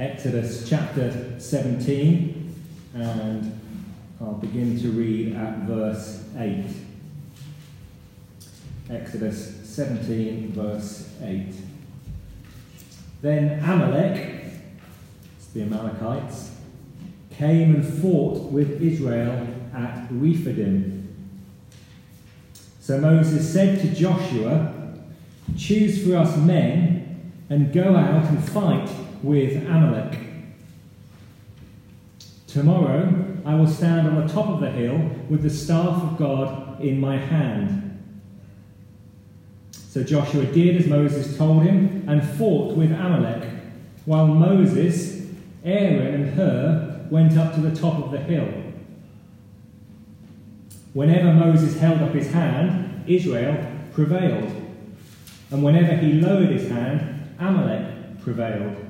Exodus chapter 17, and I'll begin to read at verse 8. Exodus 17, verse 8. Then Amalek, it's the Amalekites, came and fought with Israel at Rephidim. So Moses said to Joshua, Choose for us men and go out and fight with Amalek. Tomorrow I will stand on the top of the hill with the staff of God in my hand. So Joshua did as Moses told him and fought with Amalek, while Moses, Aaron, and Hur went up to the top of the hill. Whenever Moses held up his hand, Israel prevailed. And whenever he lowered his hand, Amalek prevailed.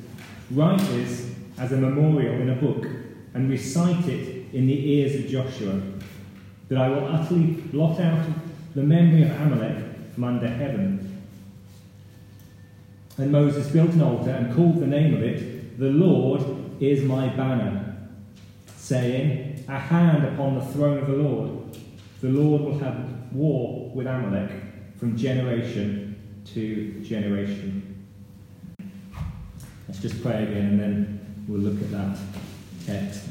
Write this as a memorial in a book and recite it in the ears of Joshua, that I will utterly blot out the memory of Amalek from under heaven. And Moses built an altar and called the name of it, The Lord is my banner, saying, A hand upon the throne of the Lord. The Lord will have war with Amalek from generation to generation. Let's just pray again and then we'll look at that text.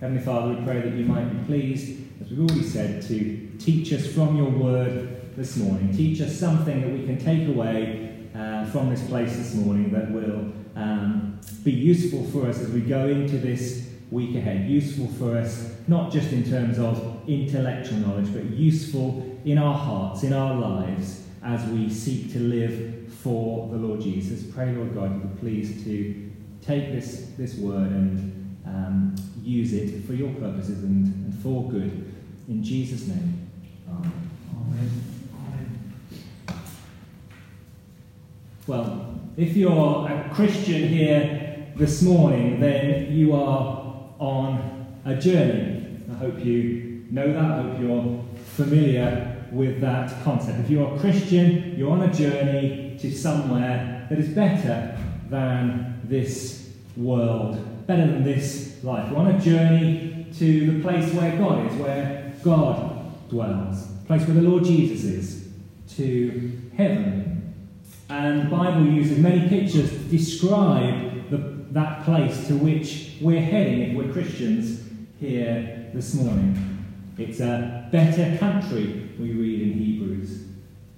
Heavenly Father, we pray that you might be pleased, as we've already said, to teach us from your word this morning. Teach us something that we can take away uh, from this place this morning that will um, be useful for us as we go into this week ahead. Useful for us, not just in terms of intellectual knowledge, but useful in our hearts, in our lives, as we seek to live for the Lord Jesus. Pray, Lord God, you be pleased to take this, this word and um, use it for your purposes and, and for good. In Jesus' name, Amen. Amen. Well, if you're a Christian here this morning, then you are on a journey. I hope you know that. I hope you're familiar with that concept. If you're a Christian, you're on a journey to somewhere that is better than this world, better than this life. We're on a journey to the place where God is, where God dwells, the place where the Lord Jesus is, to heaven. And the Bible uses many pictures to describe the, that place to which we're heading if we're Christians here this morning. It's a better country, we read in Hebrews.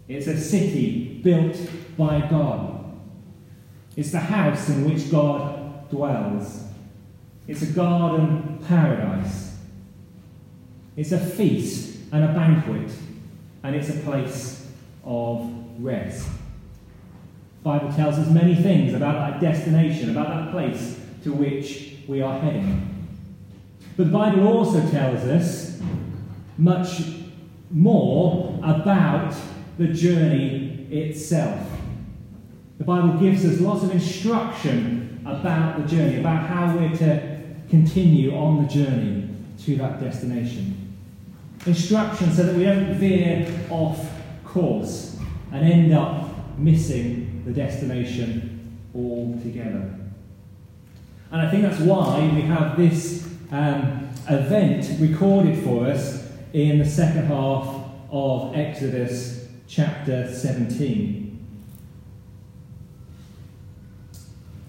It's a city built by God. It's the house in which God dwells. It's a garden paradise. It's a feast and a banquet, and it's a place of rest. The Bible tells us many things about that destination, about that place to which we are heading. But the Bible also tells us much more about the journey itself. The Bible gives us lots of instruction about the journey, about how we're to continue on the journey to that destination. Instruction so that we don't veer off course and end up missing the destination altogether. And I think that's why we have this um, event recorded for us in the second half of Exodus chapter 17.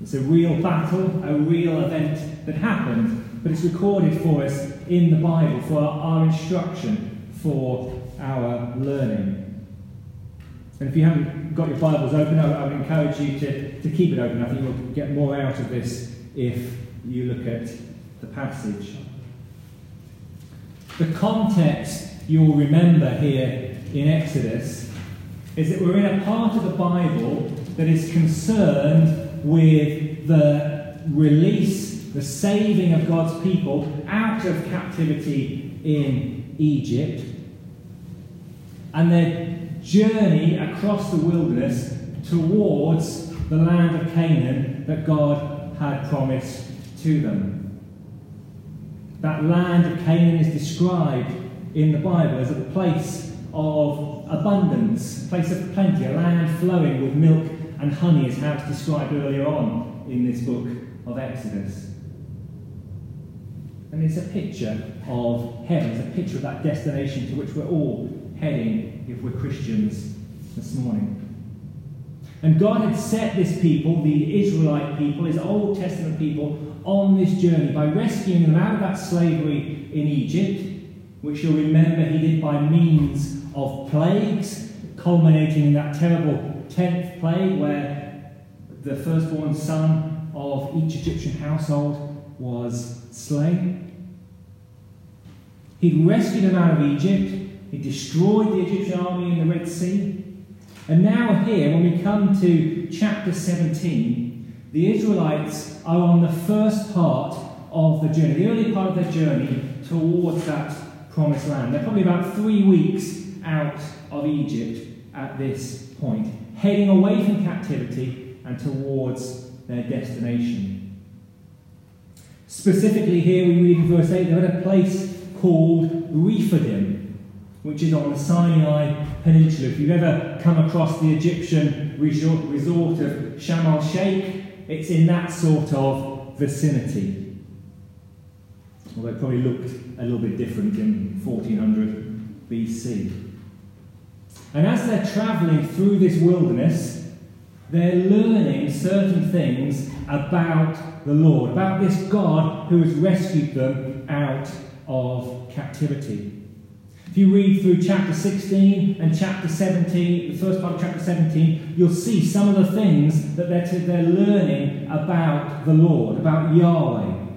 It's a real battle, a real event that happened, but it's recorded for us in the Bible for our instruction, for our learning. And if you haven't got your Bibles open, I would encourage you to, to keep it open. I think you'll get more out of this if you look at the passage. The context you'll remember here in Exodus is that we're in a part of the Bible that is concerned with the release, the saving of God's people out of captivity in Egypt, and their journey across the wilderness towards the land of Canaan that God had promised to them. That land of Canaan is described in the Bible as a place of abundance, a place of plenty, a land flowing with milk and honey, is how it's described earlier on in this book of Exodus. And it's a picture of heaven, it's a picture of that destination to which we're all heading if we're Christians this morning. And God had set this people, the Israelite people, his Old Testament people, on this journey by rescuing them out of that slavery in Egypt, which you'll remember he did by means of plagues, culminating in that terrible 10th plague where the firstborn son of each Egyptian household was slain. He'd rescued them out of Egypt, he destroyed the Egyptian army in the Red Sea. And now, here, when we come to chapter 17, the Israelites are on the first part of the journey, the early part of their journey towards that promised land. They're probably about three weeks out of Egypt at this point, heading away from captivity and towards their destination. Specifically, here we read in verse 8 they're at a place called Rephidim, which is on the Sinai Peninsula. If you've ever come across the Egyptian resort, of Sharm el Sheikh, it's in that sort of vicinity. Although it probably looked a little bit different in 1400 BC. And as they're traveling through this wilderness, they're learning certain things about the Lord, about this God who has rescued them out of captivity. If you read through chapter 16 and chapter 17, the first part of chapter 17, you'll see some of the things that they're, they're learning about the Lord, about Yahweh.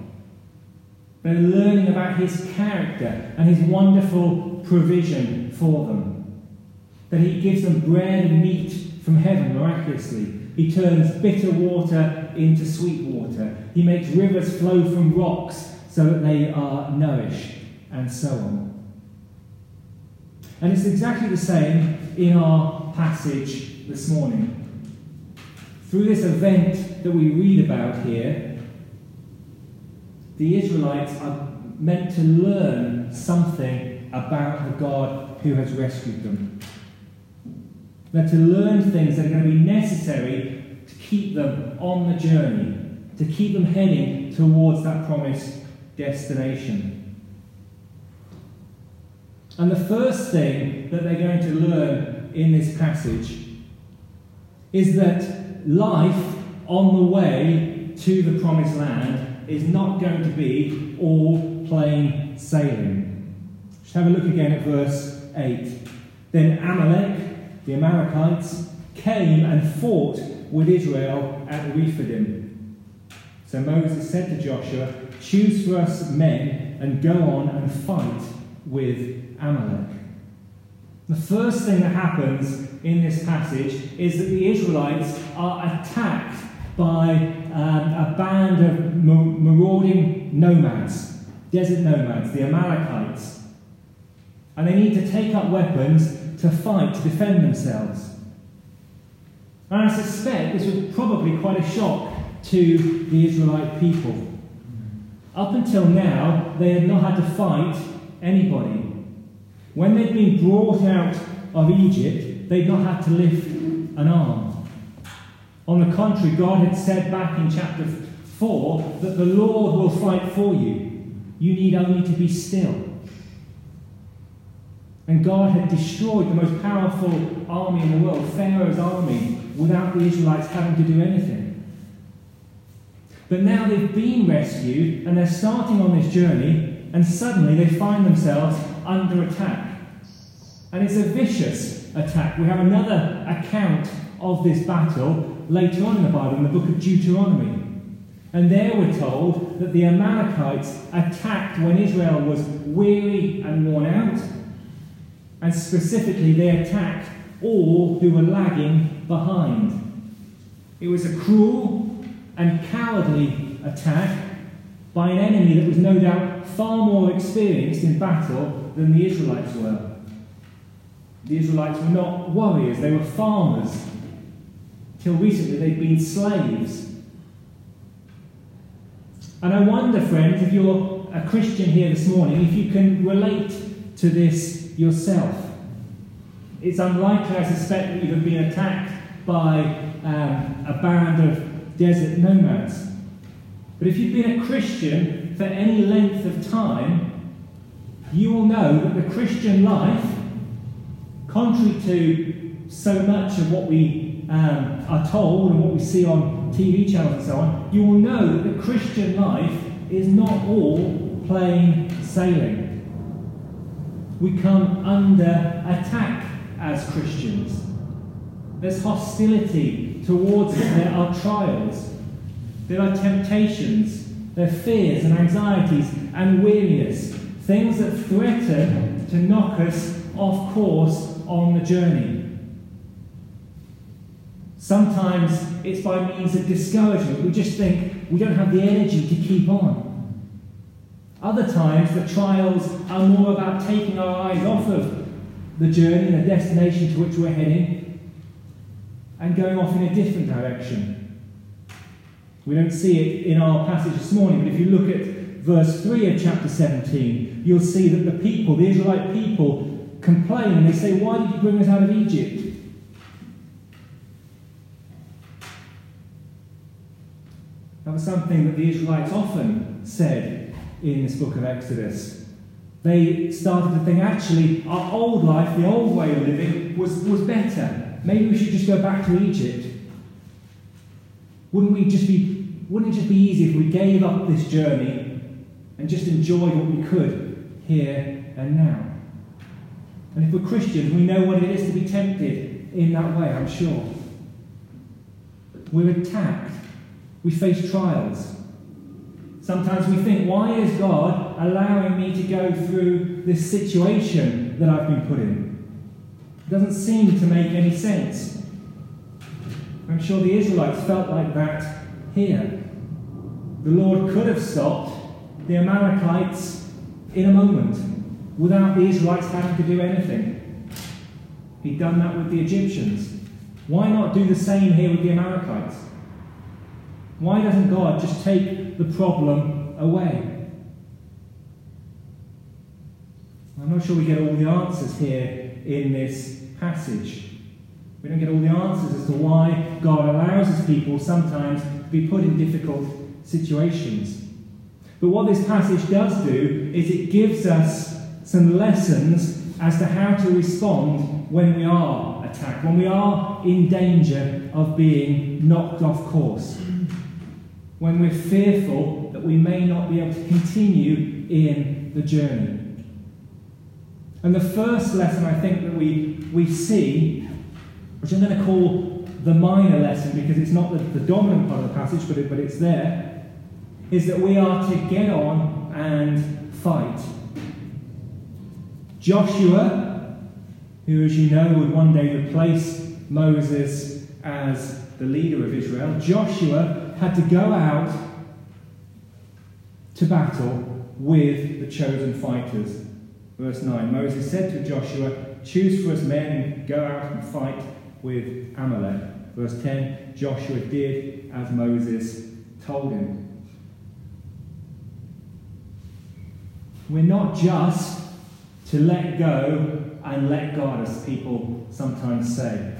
They're learning about his character and his wonderful provision for them. That he gives them bread and meat from heaven miraculously. He turns bitter water into sweet water. He makes rivers flow from rocks so that they are nourished, and so on. And it's exactly the same in our passage this morning. Through this event that we read about here, the Israelites are meant to learn something about the God who has rescued them. They're to learn things that are going to be necessary to keep them on the journey, to keep them heading towards that promised destination. And the first thing that they're going to learn in this passage is that life on the way to the promised land is not going to be all plain sailing. Just have a look again at verse 8. Then Amalek, the Amalekites, came and fought with Israel at Rephidim. So Moses said to Joshua, Choose for us men and go on and fight with Amalek. The first thing that happens in this passage is that the Israelites are attacked by um, a band of marauding nomads, desert nomads, the Amalekites. And they need to take up weapons to fight, to defend themselves. And I suspect this was probably quite a shock to the Israelite people. Up until now, they had not had to fight anybody. When they'd been brought out of Egypt, they'd not had to lift an arm. On the contrary, God had said back in chapter 4 that the Lord will fight for you. You need only to be still. And God had destroyed the most powerful army in the world, Pharaoh's army, without the Israelites having to do anything. But now they've been rescued and they're starting on this journey, and suddenly they find themselves under attack. And it's a vicious attack. We have another account of this battle later on in the Bible, in the book of Deuteronomy. And there we're told that the Amalekites attacked when Israel was weary and worn out. And specifically, they attacked all who were lagging behind. It was a cruel and cowardly attack by an enemy that was no doubt far more experienced in battle than the Israelites were. The Israelites were not warriors, they were farmers. Till recently, they'd been slaves. And I wonder, friends, if you're a Christian here this morning, if you can relate to this yourself. It's unlikely, I suspect, that you have been attacked by um, a band of desert nomads. But if you've been a Christian for any length of time, you will know that the Christian life, contrary to so much of what we um, are told and what we see on TV channels and so on, you will know that the Christian life is not all plain sailing. We come under attack as Christians. There's hostility towards us. There are trials. There are temptations. There are fears and anxieties and weariness. Things that threaten to knock us off course on the journey. Sometimes it's by means of discouragement. We just think we don't have the energy to keep on. Other times the trials are more about taking our eyes off of the journey and the destination to which we're heading and going off in a different direction. We don't see it in our passage this morning, but if you look at verse 3 of chapter 17, you'll see that the people, the Israelite people, complain and they say, Why did you bring us out of Egypt? That was something that the Israelites often said in this book of Exodus they started to think actually our old life, the old way of living, was, was better. Maybe we should just go back to Egypt. Wouldn't we just be wouldn't it just be easy if we gave up this journey and just enjoyed what we could here and now? And if we're Christians, we know what it is to be tempted in that way, I'm sure. We're attacked. We face trials. Sometimes we think, why is God allowing me to go through this situation that I've been put in? It doesn't seem to make any sense. I'm sure the Israelites felt like that here. The Lord could have stopped the Amalekites in a moment without the Israelites having to do anything. He'd done that with the Egyptians. Why not do the same here with the Amalekites? Why doesn't God just take the problem away? I'm not sure we get all the answers here in this passage. We don't get all the answers as to why God allows his people sometimes to be put in difficult situations. But what this passage does do is it gives us some lessons as to how to respond when we are attacked, when we are in danger of being knocked off course when we're fearful that we may not be able to continue in the journey. And the first lesson I think that we, we see, which I'm going to call the minor lesson because it's not the, the dominant part of the passage, but, it, but it's there, is that we are to get on and fight. Joshua, who, as you know, would one day replace Moses as the leader of Israel, Joshua had to go out to battle with the chosen fighters. Verse 9 Moses said to Joshua, Choose for us men and go out and fight with Amalek. Verse 10 Joshua did as Moses told him. We're not just to let go and let God, as people sometimes say.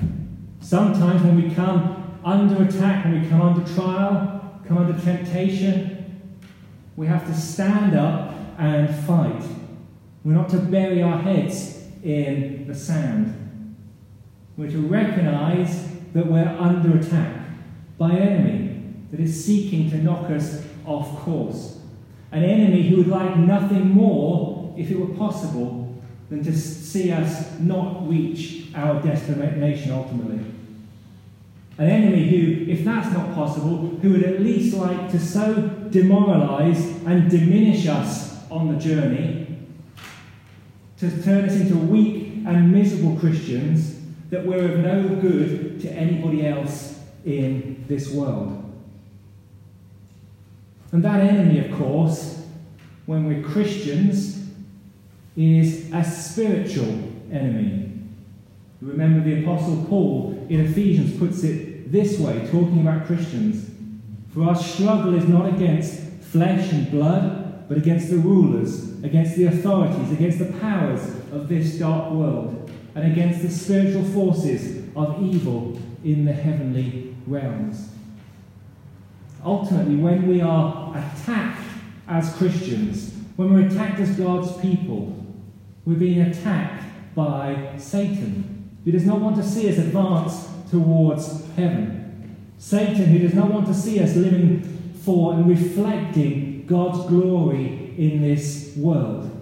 Sometimes when we come under attack, when we come under trial, come under temptation, we have to stand up and fight. We're not to bury our heads in the sand. We're to recognize that we're under attack by an enemy that is seeking to knock us off course. An enemy who would like nothing more, if it were possible, than to see us not reach our destination ultimately. An enemy who, if that's not possible, who would at least like to so demoralize and diminish us on the journey, to turn us into weak and miserable Christians that we're of no good to anybody else in this world. And that enemy, of course, when we're Christians, is a spiritual enemy. Remember, the Apostle Paul in Ephesians puts it this way, talking about Christians For our struggle is not against flesh and blood, but against the rulers, against the authorities, against the powers of this dark world, and against the spiritual forces of evil in the heavenly realms. Ultimately, when we are attacked as Christians, when we're attacked as God's people, we're being attacked by Satan, who does not want to see us advance towards heaven. Satan, who does not want to see us living for and reflecting God's glory in this world.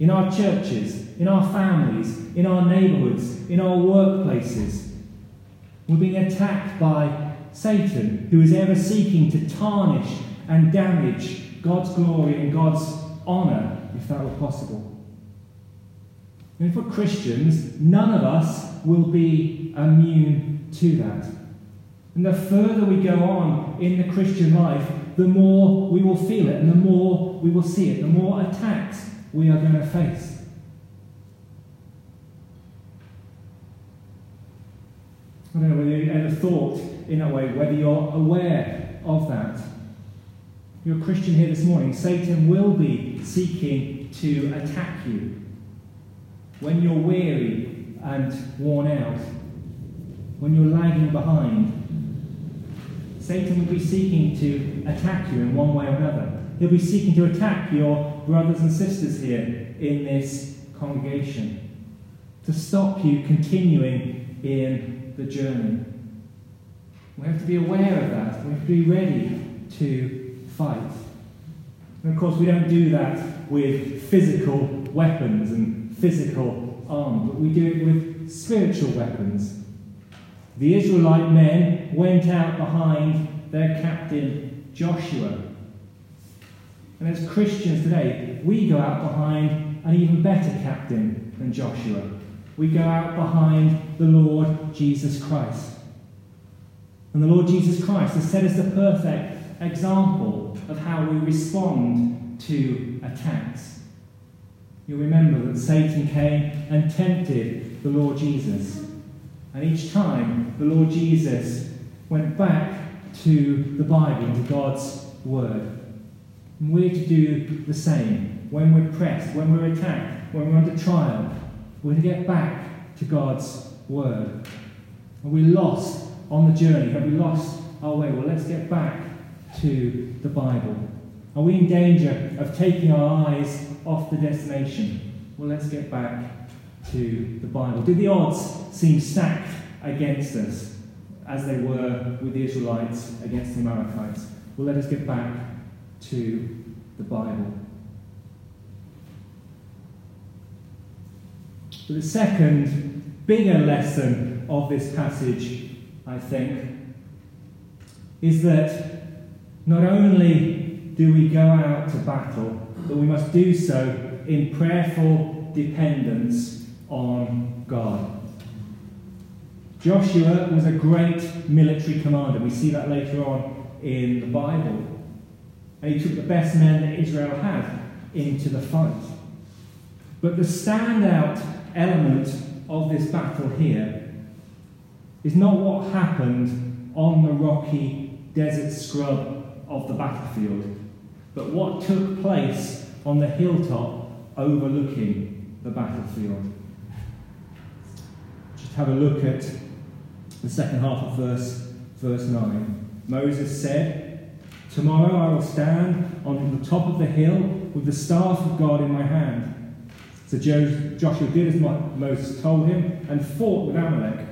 In our churches, in our families, in our neighbourhoods, in our workplaces. We're being attacked by Satan, who is ever seeking to tarnish and damage God's glory and God's honour, if that were possible. And for Christians, none of us will be immune to that. And the further we go on in the Christian life, the more we will feel it and the more we will see it, the more attacks we are going to face. I don't know whether you ever thought in that way, whether you're aware of that. You're a Christian here this morning. Satan will be seeking to attack you when you're weary and worn out, when you're lagging behind. Satan will be seeking to attack you in one way or another. He'll be seeking to attack your brothers and sisters here in this congregation, to stop you continuing in the journey. We have to be aware of that. We have to be ready to fight. And of course, we don't do that with physical weapons and physical arm, but we do it with spiritual weapons. The Israelite men went out behind their captain Joshua. And as Christians today, we go out behind an even better captain than Joshua. We go out behind the Lord Jesus Christ. And the Lord Jesus Christ has set us the perfect example of how we respond to attacks. You'll remember that Satan came and tempted the Lord Jesus. And each time the Lord Jesus went back to the Bible, to God's Word. And we're to do the same. When we're pressed, when we're attacked, when we're under trial, we're to get back to God's Word. Are we lost on the journey? Have we lost our way? Well, let's get back to the Bible. Are we in danger of taking our eyes off the destination? Well, let's get back to the Bible. Did the odds seem stacked against us as they were with the Israelites against the Amalekites? Well, let us get back to the Bible. But the second bigger lesson of this passage I think, is that not only do we go out to battle, but we must do so in prayerful dependence on God. Joshua was a great military commander. We see that later on in the Bible. And he took the best men that Israel had into the fight. But the standout element of this battle here is not what happened on the rocky desert scrub of the battlefield, but what took place on the hilltop overlooking the battlefield. Just have a look at the second half of verse, verse 9. Moses said, Tomorrow I will stand on the top of the hill with the staff of God in my hand. So Joshua did as Moses told him and fought with Amalek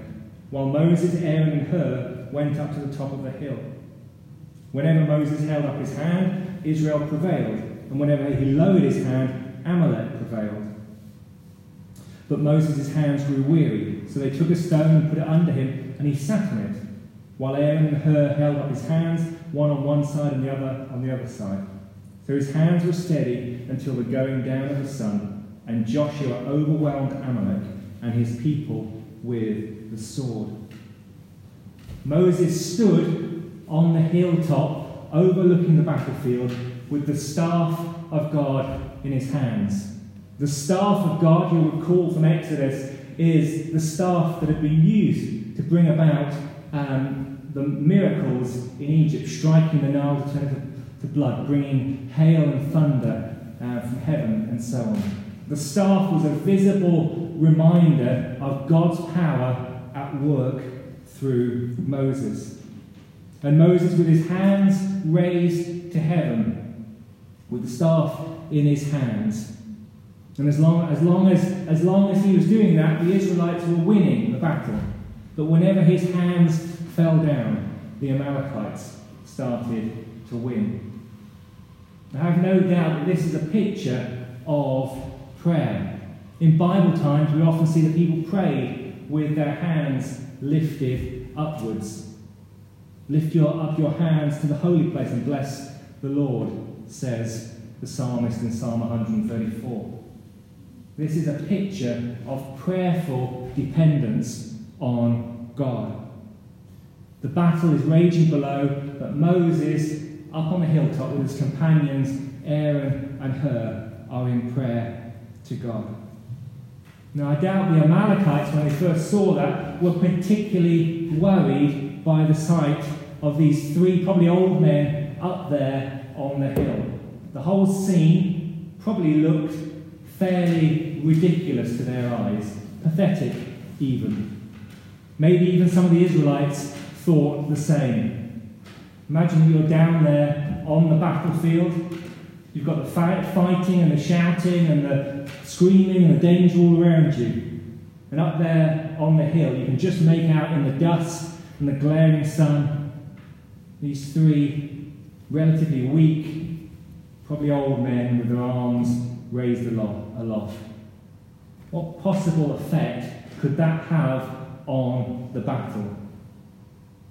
while Moses, Aaron, and Hur went up to the top of the hill. Whenever Moses held up his hand, Israel prevailed, and whenever he lowered his hand, Amalek prevailed. But Moses' hands grew weary, so they took a stone and put it under him, and he sat on it, while Aaron and Hur held up his hands, one on one side and the other on the other side. So his hands were steady until the going down of the sun, and Joshua overwhelmed Amalek and his people with the sword. Moses stood on the hilltop overlooking the battlefield with the staff of God in his hands. The staff of God, you'll recall from Exodus, is the staff that had been used to bring about um, the miracles in Egypt, striking the Nile to turn to blood, bringing hail and thunder uh, from heaven, and so on. The staff was a visible reminder of God's power at work through Moses. And Moses, with his hands raised to heaven, with the staff in his hands, and as long, as long as as long as he was doing that, the Israelites were winning the battle. But whenever his hands fell down, the Amalekites started to win. I have no doubt that this is a picture of prayer. In Bible times, we often see that people prayed with their hands lifted upwards. Lift your, up your hands to the holy place and bless the Lord, says the psalmist in Psalm 134. This is a picture of prayerful dependence on God. The battle is raging below, but Moses, up on the hilltop with his companions, Aaron and Hur, are in prayer to God. Now, I doubt the Amalekites, when they first saw that, were particularly worried by the sight of these three, probably old men, up there on the hill. The whole scene probably looked fairly ridiculous to their eyes, pathetic even. Maybe even some of the Israelites thought the same. Imagine you're down there on the battlefield. You've got the fighting and the shouting and the screaming and the danger all around you. And up there on the hill, you can just make out in the dust and the glaring sun these three relatively weak, probably old men with their arms raised aloft. What possible effect could that have on the battle?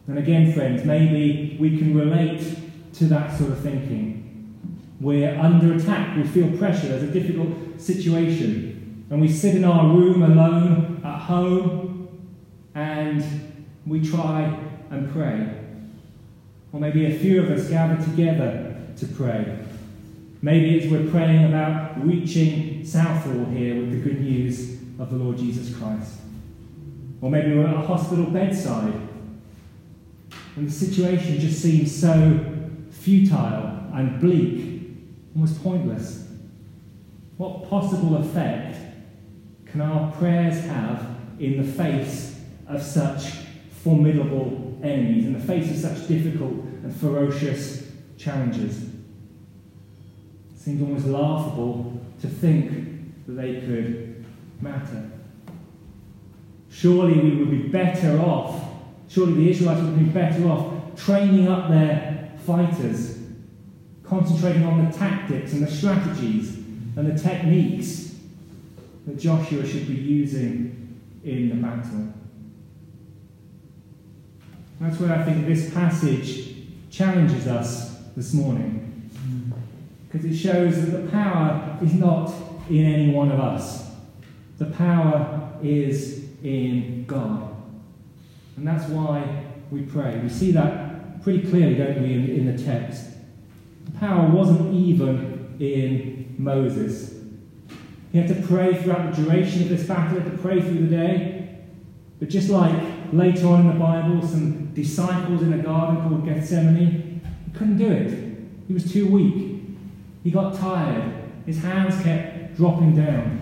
And again, friends, maybe we can relate to that sort of thinking. We're under attack, we feel pressure, there's a difficult situation, and we sit in our room alone at home and we try and pray. Or maybe a few of us gather together to pray. Maybe it's we're praying about reaching Southall here with the good news of the Lord Jesus Christ. Or maybe we're at a hospital bedside and the situation just seems so futile and bleak, almost pointless. What possible effect can our prayers have in the face of such formidable enemies, in the face of such difficult and ferocious challenges? It seems almost laughable to think that they could matter. Surely we would be better off, surely the Israelites would be better off training up their fighters, concentrating on the tactics and the strategies and the techniques that Joshua should be using in the battle. That's where I think this passage challenges us this morning because it shows that the power is not in any one of us. The power is in God. And that's why we pray. We see that pretty clearly, don't we, in, in the text. The power wasn't even in Moses. He had to pray throughout the duration of this battle, he had to pray through the day. But just like later on in the Bible, some disciples in a garden called Gethsemane, he couldn't do it. He was too weak. He got tired. His hands kept dropping down.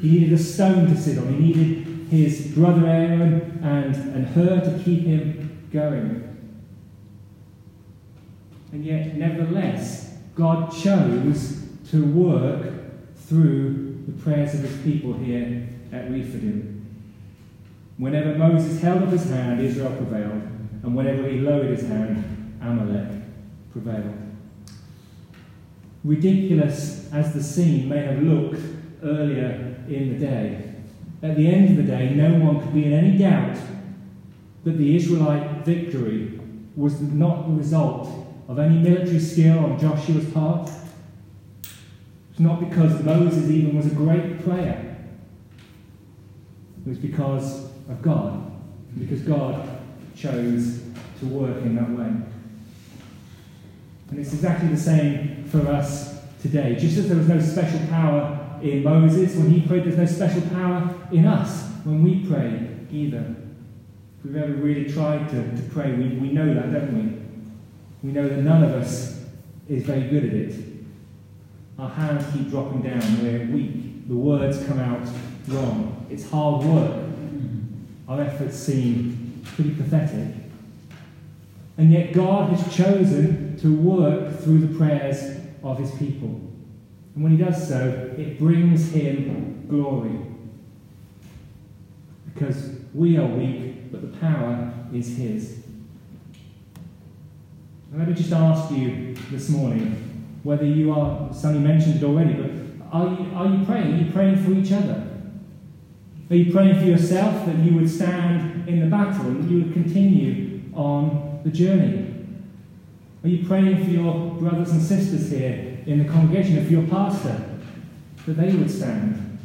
He needed a stone to sit on. He needed his brother Aaron and, and Hur to keep him going. And yet, nevertheless, God chose to work through the prayers of his people here at Rephidim. Whenever Moses held up his hand, Israel prevailed, and whenever he lowered his hand, Amalek prevailed. Ridiculous as the scene may have looked earlier in the day, at the end of the day, no one could be in any doubt that the Israelite victory was not the result of any military skill on Joshua's part. It's not because Moses even was a great player. It was because of God, because God chose to work in that way. And it's exactly the same for us today. Just as there was no special power in Moses when he prayed, there's no special power in us when we pray either. If we've ever really tried to, to pray, we, we know that, don't we? We know that none of us is very good at it. Our hands keep dropping down, we're weak, the words come out wrong. It's hard work. Our efforts seem pretty pathetic. And yet, God has chosen to work through the prayers of his people. And when he does so, it brings him glory. Because we are weak, but the power is his. And let me just ask you this morning whether you are, Sonny mentioned it already, but are you, are you praying? Are you praying for each other? Are you praying for yourself that you would stand in the battle and that you would continue on the journey? Are you praying for your brothers and sisters here in the congregation, or for your pastor, that they would stand?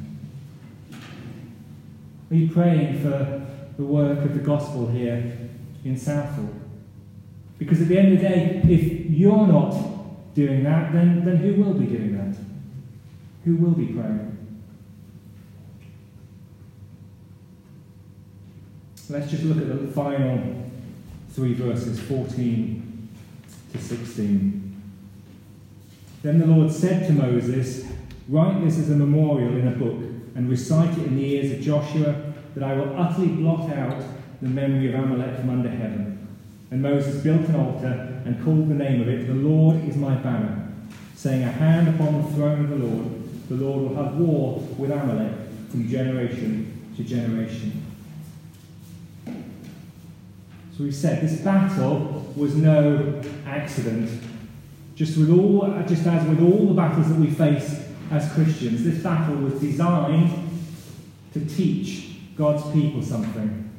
Are you praying for the work of the gospel here in Southall? Because at the end of the day, if you're not doing that, then, then who will be doing that? Who will be praying? So let's just look at the final three verses 14 to 16. Then the Lord said to Moses, Write this as a memorial in a book and recite it in the ears of Joshua, that I will utterly blot out the memory of Amalek from under heaven. And Moses built an altar and called the name of it, The Lord is my banner, saying, A hand upon the throne of the Lord, the Lord will have war with Amalek from generation to generation. So we said this battle was no accident. Just, with all, just as with all the battles that we face as Christians, this battle was designed to teach God's people something.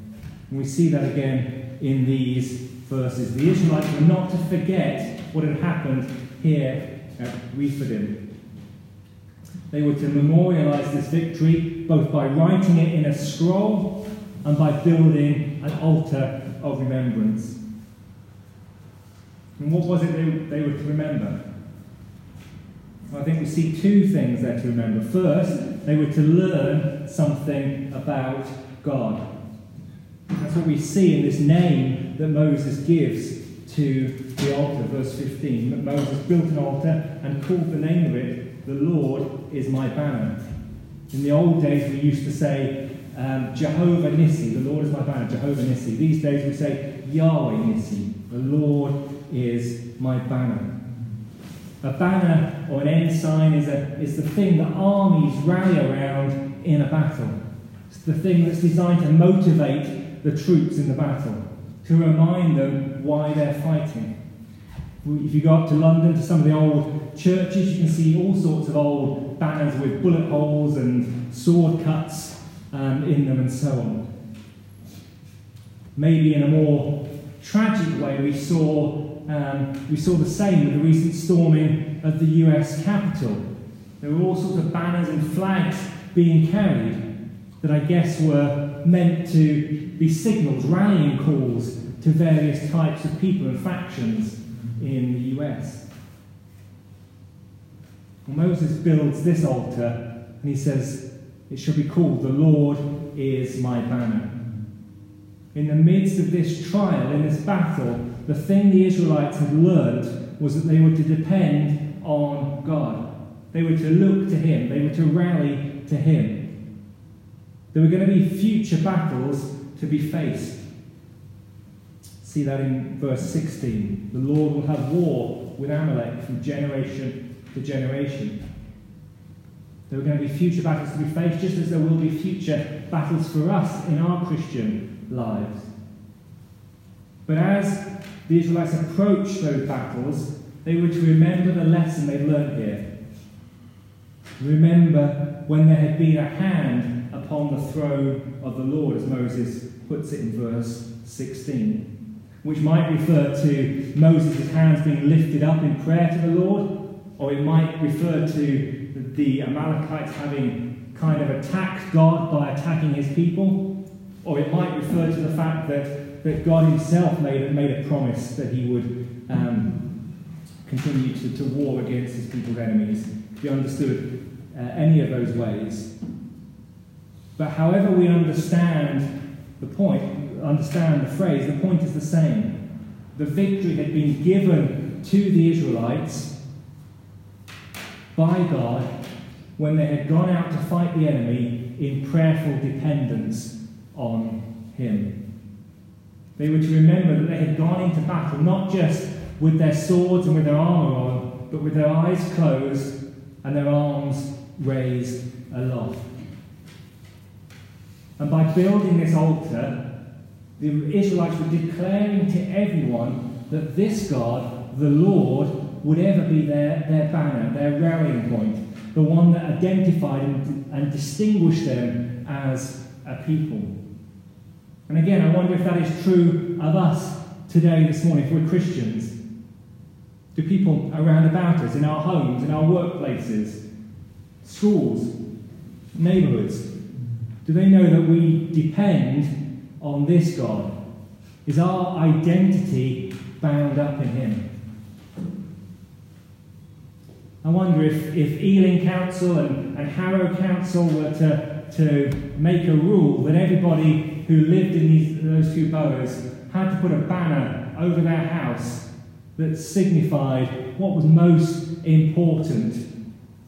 And we see that again in these verses. The Israelites were not to forget what had happened here at Rephidim. They were to memorialize this victory both by writing it in a scroll and by building an altar of remembrance. And what was it they, they were to remember? I think we see two things there to remember. First, they were to learn something about God. That's what we see in this name that Moses gives to the altar, verse 15. That Moses built an altar and called the name of it, The Lord is my banner. In the old days, we used to say, um, Jehovah Nissi, the Lord is my banner, Jehovah Nissi. These days we say Yahweh Nissi, the Lord is my banner. A banner or an ensign is, a, is the thing that armies rally around in a battle. It's the thing that's designed to motivate the troops in the battle, to remind them why they're fighting. If you go up to London to some of the old churches, you can see all sorts of old banners with bullet holes and sword cuts um, in them and so on. Maybe in a more tragic way, we saw, um, we saw the same with the recent storming of the US Capitol. There were all sorts of banners and flags being carried that I guess were meant to be signals, rallying calls to various types of people and factions in the US. Well, Moses builds this altar and he says, it shall be called, The Lord is my banner. In the midst of this trial, in this battle, the thing the Israelites had learned was that they were to depend on God. They were to look to Him, they were to rally to Him. There were going to be future battles to be faced. See that in verse 16. The Lord will have war with Amalek from generation to generation. There are going to be future battles to be faced, just as there will be future battles for us in our Christian lives. But as the Israelites approached those battles, they were to remember the lesson they learned here. Remember when there had been a hand upon the throne of the Lord, as Moses puts it in verse 16, which might refer to Moses' hands being lifted up in prayer to the Lord, or it might refer to the Amalekites having kind of attacked God by attacking his people, or it might refer to the fact that, that God himself made, made a promise that he would um, continue to, to war against his people's enemies, if he understood uh, any of those ways. But however we understand the point, understand the phrase, the point is the same. The victory had been given to the Israelites by God when they had gone out to fight the enemy in prayerful dependence on Him. They were to remember that they had gone into battle not just with their swords and with their armour on, but with their eyes closed and their arms raised aloft. And by building this altar, the Israelites were declaring to everyone that this God, the Lord, would ever be their, their banner, their rallying point, the one that identified and, and distinguished them as a people. And again, I wonder if that is true of us today, this morning, if we're Christians. Do people around about us, in our homes, in our workplaces, schools, neighbourhoods, do they know that we depend on this God? Is our identity bound up in Him? I wonder if, if Ealing Council and, and Harrow Council were to, to make a rule that everybody who lived in these, those two boroughs had to put a banner over their house that signified what was most important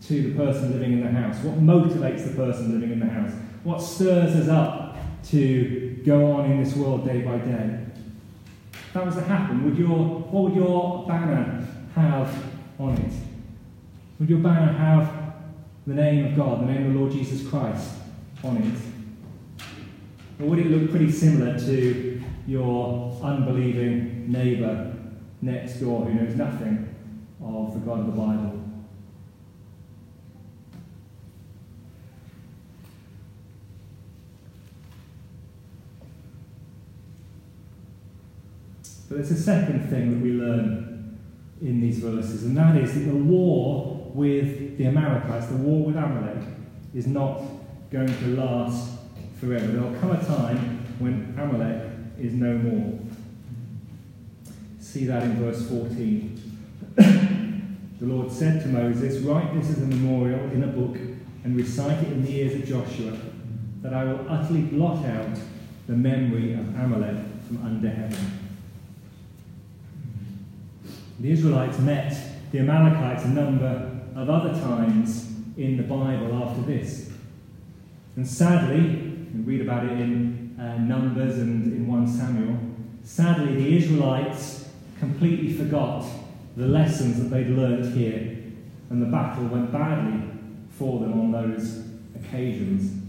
to the person living in the house, what motivates the person living in the house, what stirs us up to go on in this world day by day. If that was to happen, would your, what would your banner have on it? Would your banner have the name of God, the name of the Lord Jesus Christ on it? Or would it look pretty similar to your unbelieving neighbour next door who knows nothing of the God of the Bible? But there's a second thing that we learn in these verses, and that is that the war with the Amalekites, the war with Amalek, is not going to last forever. There will come a time when Amalek is no more. See that in verse 14. the Lord said to Moses, Write this as a memorial in a book and recite it in the ears of Joshua, that I will utterly blot out the memory of Amalek from under heaven. The Israelites met the Amalekites a number of other times in the Bible after this. And sadly, we read about it in uh, Numbers and in 1 Samuel, sadly, the Israelites completely forgot the lessons that they'd learned here, and the battle went badly for them on those occasions.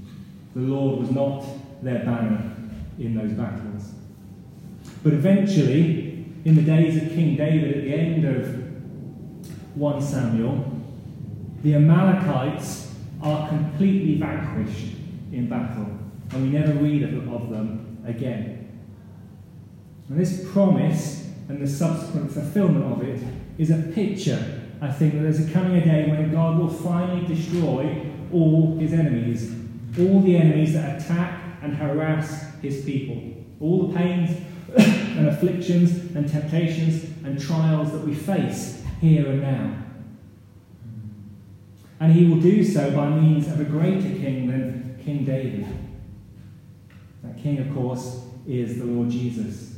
The Lord was not their banner in those battles. But eventually, in the days of King David at the end of 1 Samuel, the Amalekites are completely vanquished in battle, and we never read of, of them again. And this promise and the subsequent fulfillment of it is a picture, I think, that there's a coming a day when God will finally destroy all his enemies, all the enemies that attack and harass his people, all the pains and afflictions and temptations and trials that we face here and now. And he will do so by means of a greater king than King David. That king, of course, is the Lord Jesus.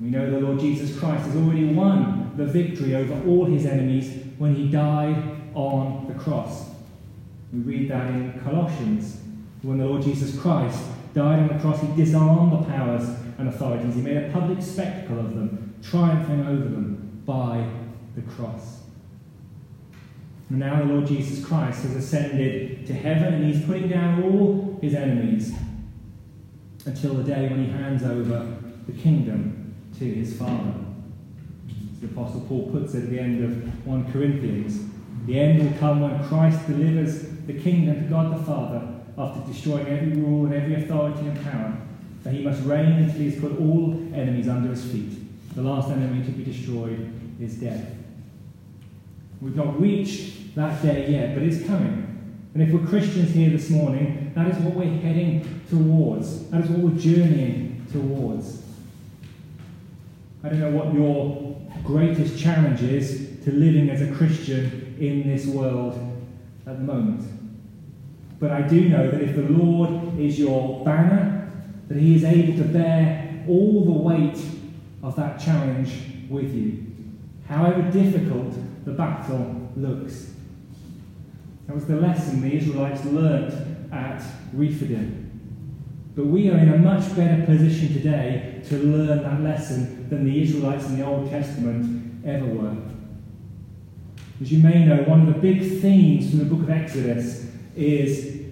We know the Lord Jesus Christ has already won the victory over all his enemies when he died on the cross. We read that in Colossians. When the Lord Jesus Christ died on the cross, he disarmed the powers and authorities. He made a public spectacle of them, triumphing over them by the cross. And now the Lord Jesus Christ has ascended to heaven and he's putting down all his enemies until the day when he hands over the kingdom to his Father. As the Apostle Paul puts it at the end of 1 Corinthians, the end will come when Christ delivers the kingdom to God the Father after destroying every rule and every authority and power that he must reign until he has put all enemies under his feet. The last enemy to be destroyed is death. We've not reached that day yet, but it's coming. And if we're Christians here this morning, that is what we're heading towards. That is what we're journeying towards. I don't know what your greatest challenge is to living as a Christian in this world at the moment. But I do know that if the Lord is your banner, that He is able to bear all the weight of that challenge with you, however difficult the battle looks. That was the lesson the Israelites learnt at Rephidim. But we are in a much better position today to learn that lesson than the Israelites in the Old Testament ever were. As you may know, one of the big themes from the book of Exodus is,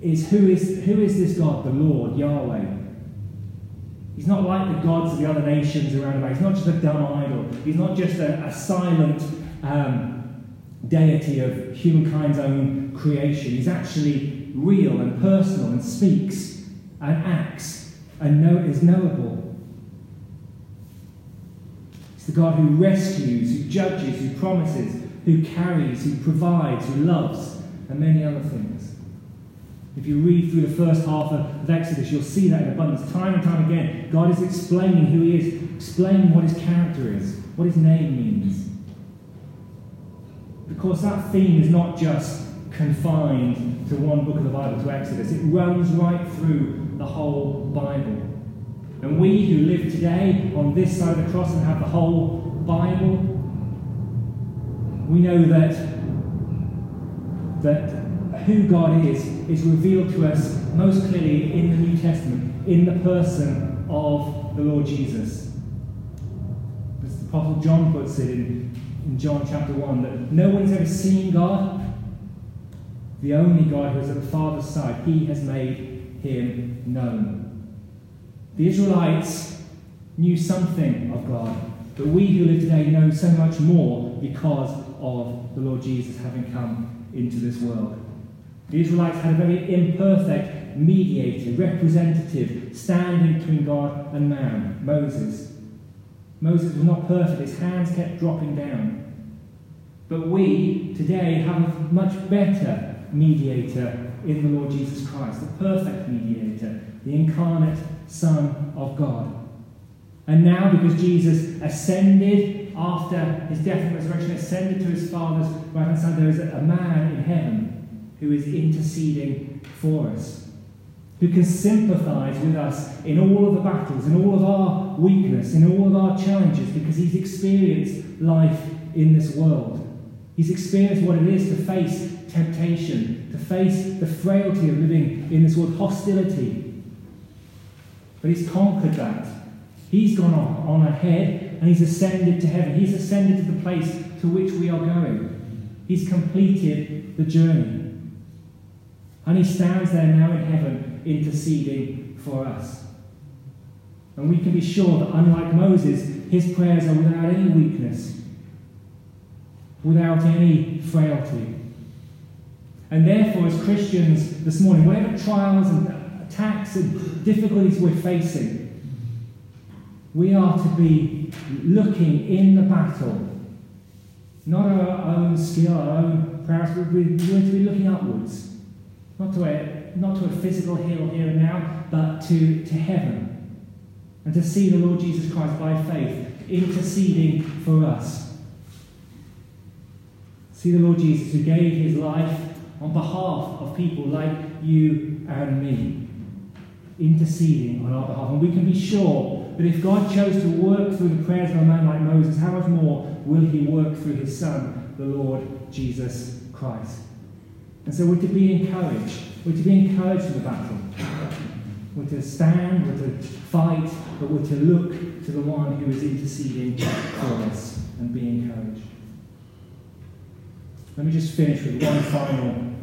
is, who, is who is this God, the Lord, Yahweh? He's not like the gods of the other nations around about. He's not just a dumb idol. He's not just a, a silent um, deity of humankind's own creation. is actually real and personal and speaks and acts and know, is knowable. It's the God who rescues, who judges, who promises, who carries, who provides, who loves, and many other things. If you read through the first half of Exodus, you'll see that in abundance. Time and time again, God is explaining who He is, explaining what His character is, what His name means. Because that theme is not just confined to one book of the Bible, to Exodus, it runs right through the whole Bible. And we who live today on this side of the cross and have the whole Bible, we know that, that who God is is revealed to us most clearly in the New Testament, in the person of the Lord Jesus. As the Apostle John puts it in, in John chapter 1, that no one's ever seen God, the only God who is at the Father's side, he has made him known. The Israelites knew something of God, but we who live today know so much more because of the Lord Jesus having come into this world. The Israelites had a very imperfect mediator, representative, standing between God and man, Moses. Moses was not perfect, his hands kept dropping down. But we today have a much better mediator in the Lord Jesus Christ, the perfect mediator, the incarnate Son of God. And now, because Jesus ascended after his death and resurrection, ascended to his Father's right hand side, there is a man in heaven who is interceding for us, who can sympathize with us in all of the battles, in all of our weakness, in all of our challenges, because he's experienced life in this world. He's experienced what it is to face temptation, to face the frailty of living in this world, hostility. But he's conquered that. He's gone on, on ahead and he's ascended to heaven. He's ascended to the place to which we are going. He's completed the journey. And he stands there now in heaven interceding for us. And we can be sure that unlike Moses, his prayers are without any weakness, without any frailty. And therefore, as Christians this morning, whatever trials and attacks and difficulties we're facing, we are to be looking in the battle, not our own skill, our own prowess, but we're to be looking upwards not to not to a physical hill here and now, but to, to heaven. And to see the Lord Jesus Christ by faith interceding for us. See the Lord Jesus who gave his life on behalf of people like you and me, interceding on our behalf. And we can be sure that if God chose to work through the prayers of a man like Moses, how much more will he work through his Son, the Lord Jesus Christ? And so we're to be encouraged. We're to be encouraged in the battle. We're to stand, we're to fight, but we're to look to the one who is interceding for us and be encouraged. Let me just finish with one final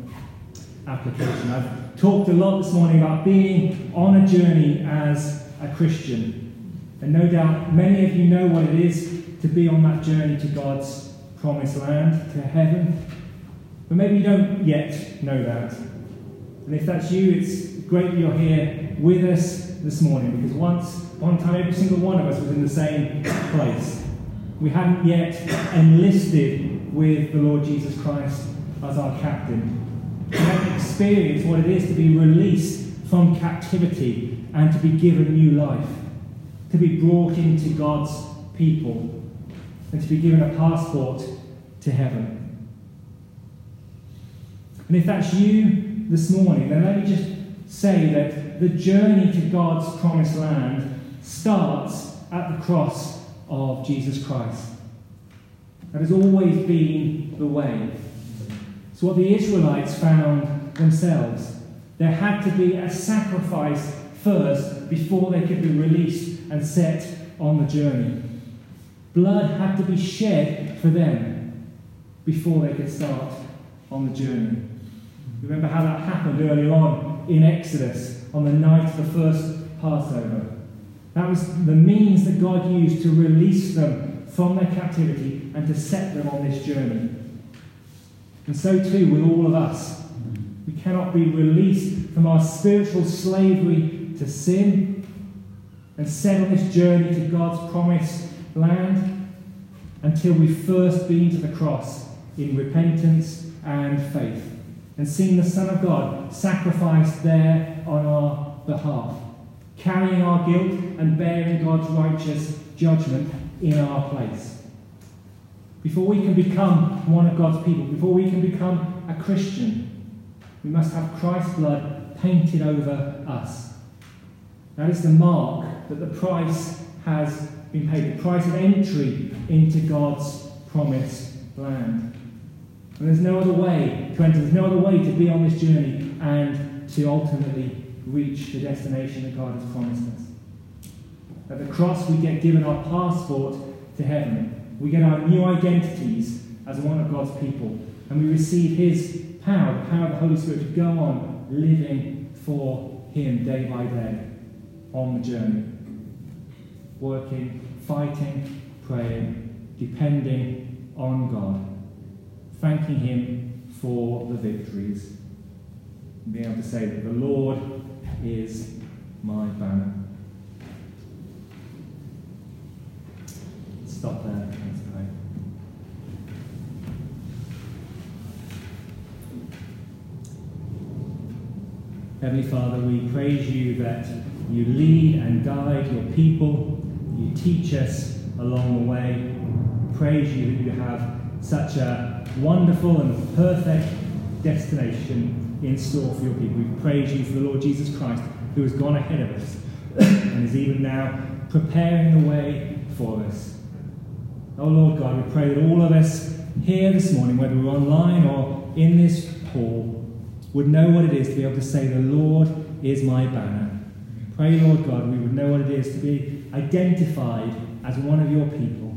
application. I've talked a lot this morning about being on a journey as a Christian. And no doubt many of you know what it is to be on that journey to God's promised land, to heaven. But maybe you don't yet know that. And if that's you, it's great that you're here with us this morning because once, one time, every single one of us was in the same place. We hadn't yet enlisted with the Lord Jesus Christ as our captain. We hadn't experienced what it is to be released from captivity and to be given new life, to be brought into God's people and to be given a passport to heaven. And if that's you this morning, then let me just say that the journey to God's promised land starts at the cross of Jesus Christ. That has always been the way. So, what the Israelites found themselves, there had to be a sacrifice first before they could be released and set on the journey. Blood had to be shed for them before they could start on the journey. Remember how that happened earlier on in Exodus on the night of the first Passover. That was the means that God used to release them from their captivity and to set them on this journey. And so too with all of us. We cannot be released from our spiritual slavery to sin and set on this journey to God's promised land until we've first been to the cross in repentance and faith and seen the Son of God sacrificed there on our behalf, carrying our guilt and bearing God's righteous judgment in our place. Before we can become one of God's people, before we can become a Christian, we must have Christ's blood painted over us. That is the mark that the price has been paid, the price of entry into God's promised land. And there's no other way enter, there's no other way to be on this journey and to ultimately reach the destination that God has promised us. At the cross, we get given our passport to heaven. We get our new identities as one of God's people. And we receive His power, the power of the Holy Spirit, to go on living for Him day by day on the journey working, fighting, praying, depending on God, thanking Him for the victories, and being able to say that the Lord is my banner. Stop there. Let's pray. Heavenly Father, we praise you that you lead and guide your people you teach us along the way. Praise you that you have such a wonderful and perfect destination in store for your people. We praise you for the Lord Jesus Christ, who has gone ahead of us and is even now preparing the way for us. Oh Lord God, we pray that all of us here this morning, whether we're online or in this hall, would know what it is to be able to say, The Lord is my banner. Pray, Lord God, we would know what it is to be identified as one of your people,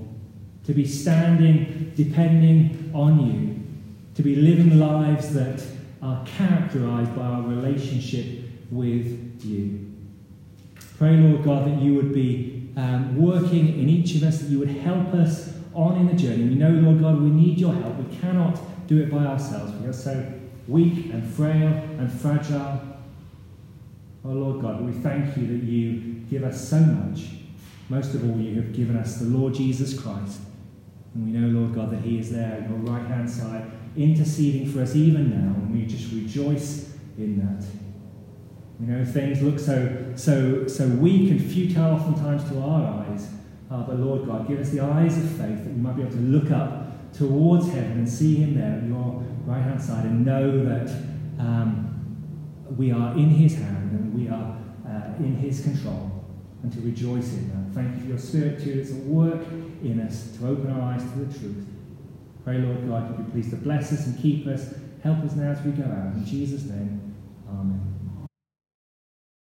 to be standing, depending on you, to be living lives that are characterized by our relationship with you. Pray, Lord God, that you would be um, working in each of us, that you would help us on in the journey. We know, Lord God, we need your help. We cannot do it by ourselves. We are so weak and frail and fragile. Oh, Lord God, we thank you that you give us so much. Most of all, you have given us the Lord Jesus Christ. And we know, Lord God, that He is there at your right hand side, interceding for us even now, and we just rejoice in that. You know, things look so, so, so weak and futile oftentimes to our eyes. Uh, but Lord God, give us the eyes of faith that we might be able to look up towards heaven and see Him there at your right hand side and know that um, we are in His hand and we are uh, in His control and to rejoice in that. Thank you for your Spirit too that's at work in us to open our eyes to the truth. Pray, Lord God, you be pleased to bless us and keep us. Help us now as we go out. In Jesus' name, Amen.